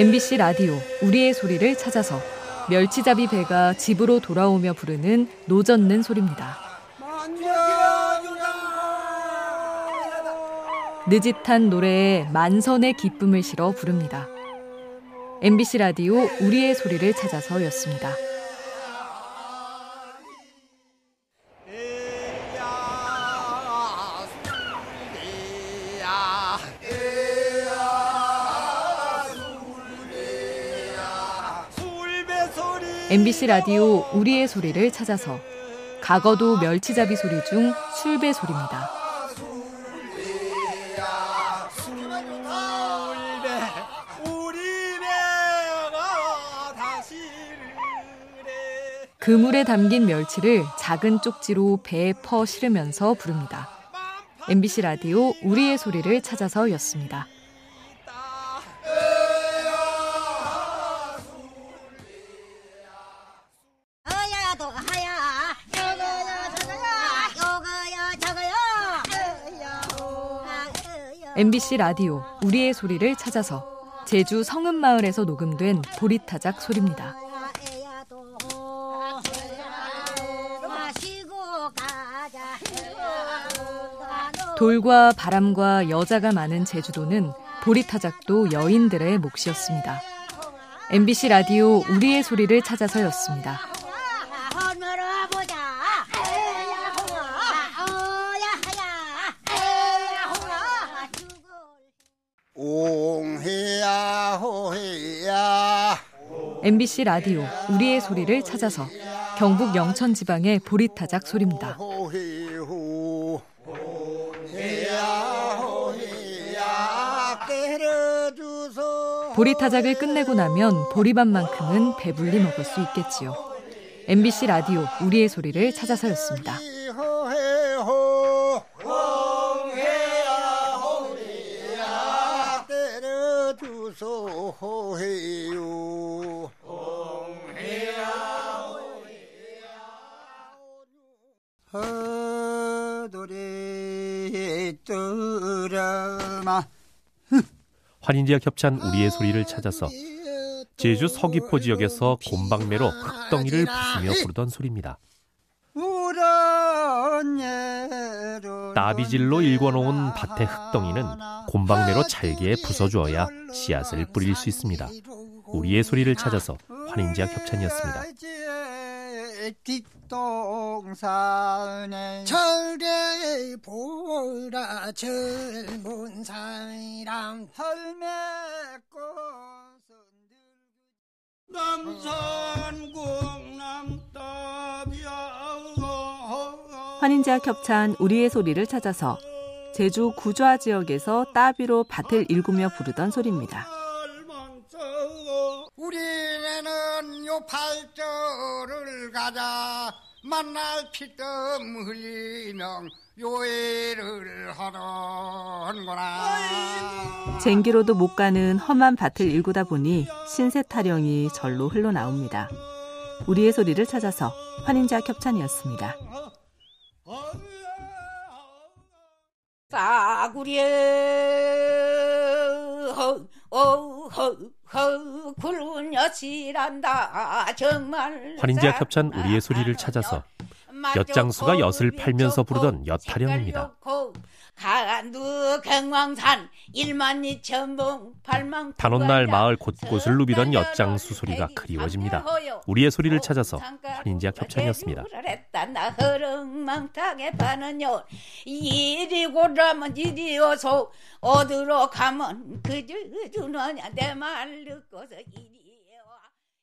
MBC 라디오 우리의 소리를 찾아서 멸치잡이 배가 집으로 돌아오며 부르는 노젓는 소리입니다. 느짓한 노래에 만선의 기쁨을 실어 부릅니다. MBC 라디오 우리의 소리를 찾아서였습니다. MBC 라디오 우리의 소리를 찾아서 가거도 멸치잡이 소리 중 술배 소리입니다. 그물에 담긴 멸치를 작은 쪽지로 배에 퍼 실으면서 부릅니다. MBC 라디오 우리의 소리를 찾아서였습니다. MBC 라디오 우리의 소리를 찾아서 제주 성읍마을에서 녹음된 보리타작 소리입니다. 돌과 바람과 여자가 많은 제주도는 보리타작도 여인들의 몫이었습니다. MBC 라디오 우리의 소리를 찾아서였습니다. 옹해야 호해야 MBC 라디오 우리의 소리를 찾아서 경북 영천 지방의 보리타작 소리입니다. 보리타작을 끝내고 나면 보리밥만큼은 배불리 먹을 수 있겠지요. MBC 라디오 우리의 소리를 찾아서였습니다. 환인지와 겹찬 우리의 소리를 찾아서 제주 서귀포 지역에서 곰방매로 흙덩이를 부수며 부르던 소리입니다. 나비질로 일궈놓은 밭의 흙덩이는 곰방매로 잘게 부숴주어야 씨앗을 뿌릴 수 있습니다. 우리의 소리를 찾아서 환인지와 겹찬이었습니다. 뒷동산에 철에 보라 젊은 사람 헐매꽃은 남산국 남답이야 환인자 겹찬 우리의 소리를 찾아서 제주 구좌 지역에서 따비로 밭을 일구며 부르던 소리입니다. 우리는 요 팔절을 가자 만날 피땀 흘리면 요애를 하는구나. 쟁기로도 못 가는 험한 밭을 일구다 보니 신세 타령이 절로 흘러나옵니다. 우리의 소리를 찾아서 환인자 협찬이었습니다. 싸구려 허허허 굵은 엿이란다 정말 환인지와 협찬 우리의 소리를 찾아서 엿장수가 엿을 팔면서 부르던 엿타령입니다. 간두 경왕산 1만 2천 봉 팔만 단오날 마을 곳곳을 누비던 엿장수 소리가 그리워집니다. 우리의 소리를 찾아서 환인지와 협찬이었습니다. 이리 고라면 이리어서 어디로 가면 그저 주느냐 내말 듣고서 이리